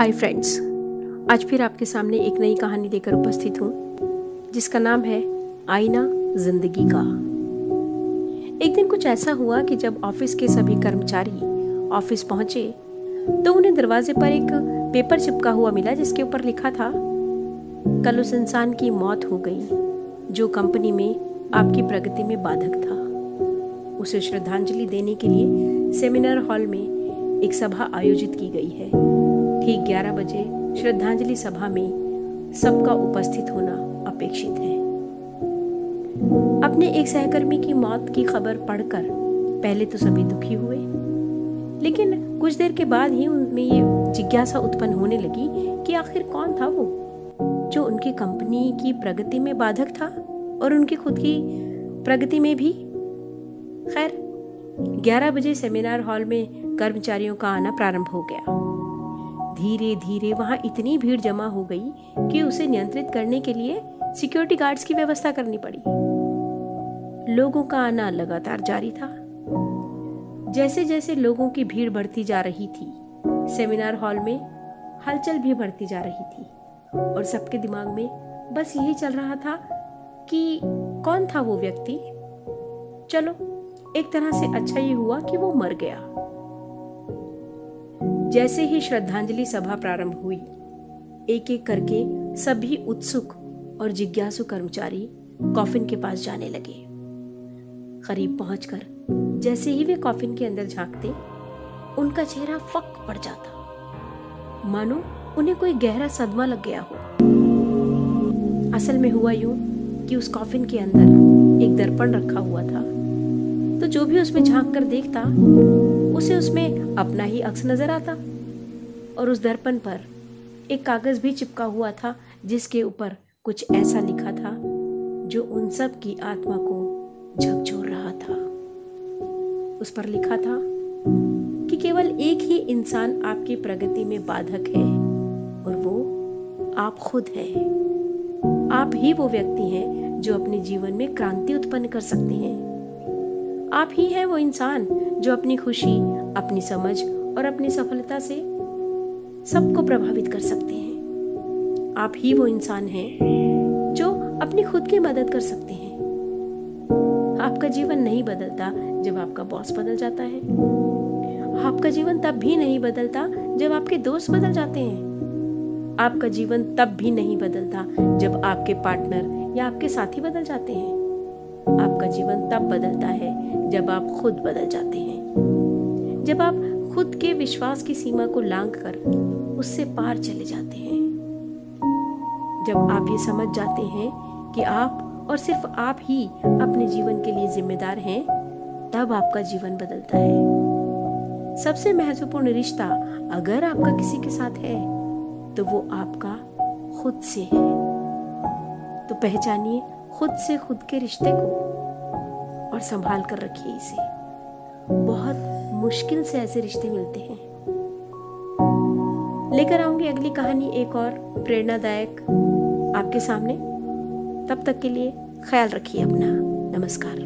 Hi friends आज फिर आपके सामने एक नई कहानी लेकर उपस्थित हूँ, जिसका नाम है आईना ज़िंदगी का। एक दिन कुछ ऐसा हुआ कि जब ऑफ़िस के सभी कर्मचारी ऑफ़िस पहुँचे तो उन्हें दरवाजे पर एक पेपर चिपका हुआ मिला जिसके ऊपर लिखा था, कल उस इंसान की मौत हो गई, जो कंपनी में आपकी प्रगति में बाधक था। उसे श्रद्धांजलि देने के लिए सेमिनार हॉल में एक सभा आयोजित की गई है। ठीक 11 बजे श्रद्धांजलि सभा में सबका उपस्थित होना अपेक्षित है। अपने एक सहकर्मी की मौत की खबर पढ़कर पहले तो सभी दुखी हुए, लेकिन कुछ देर के बाद ही उनमें ये जिज्ञासा उत्पन्न होने लगी कि आखिर कौन था वो? जो उनकी कंपनी की प्रगति में बाधक था और उनकी खुद की प्रगति में भी? खैर 11 बजे सेमिनार हॉल में कर्मचारियों का आना प्रारंभ हो गया। धीरे धीरे वहाँ इतनी भीड़ जमा हो गई कि उसे नियंत्रित करने के लिए सिक्योरिटी गार्ड्स की व्यवस्था करनी पड़ी। लोगों का आना लगातार जारी था। जैसे जैसे लोगों की भीड़ बढ़ती जा रही थी सेमिनार हॉल में हलचल भी बढ़ती जा रही थी और सबके दिमाग में बस यही चल रहा था कि कौन था वो व्यक्ति? चलो, एक तरह से अच्छा ये हुआ कि वो मर गया। जैसे ही श्रद्धांजलि सभा प्रारंभ हुई एक एक करके सभी उत्सुक और जिज्ञासु कर्मचारी कॉफिन के पास जाने लगे। करीब पहुंचकर, जैसे ही वे कॉफिन के अंदर झांकते, उनका चेहरा फक पड़ जाता। मानो उन्हें कोई गहरा सदमा लग गया हो। असल में हुआ यूँ कि उस कॉफिन के अंदर एक दर्पण रखा हुआ था। तो जो भी उसमें झाँक कर देखता, उसे उसमें अपना ही अक्स नज़र आता। और उस दर्पण पर एक कागज़ भी चिपका हुआ था, जिसके ऊपर कुछ ऐसा लिखा था, जो उन सब की आत्मा को झकझोर रहा था। उस पर लिखा था कि केवल एक ही इंसान आपकी प्रगति में बाधक है, और वो आप खुद हैं। आप ही वो व्यक्ति हैं, जो अपने जीवन में क्रांति उत्पन्न कर सकते हैं। आप ही हैं वो इंसान जो अपनी खुशी, अपनी समझ और अपनी सफलता से सबको प्रभावित कर सकते हैं। आप ही वो इंसान हैं जो अपनी खुद की मदद कर सकते हैं। आपका जीवन नहीं बदलता जब आपका बॉस बदल जाता है। आपका जीवन तब भी नहीं बदलता जब आपके दोस्त बदल जाते हैं। आपका जीवन तब भी नहीं बदलता जब आपके पार्टनर या आपके साथी बदल जाते हैं। आपका जीवन तब बदलता है जब आप खुद बदल जाते हैं। जब आप खुद के विश्वास की सीमा को लांग कर उससे पार चले जाते हैं। जब आप ये समझ जाते हैं कि आप और सिर्फ़ आप ही अपने जीवन के लिए जिम्मेदार हैं, तब आपका जीवन बदलता है। सबसे महत्वपूर्ण रिश्ता अगर आपका किसी के साथ है तो वो आपका खुद से है। तो पहचानिए खुद से खुद के रिश्ते को। और संभाल कर रखिए इसे। बहुत मुश्किल से ऐसे रिश्ते मिलते हैं। लेकर आऊँगी अगली कहानी एक और प्रेरणादायक आपके सामने। तब तक के लिए ख्याल रखिए अपना। नमस्कार।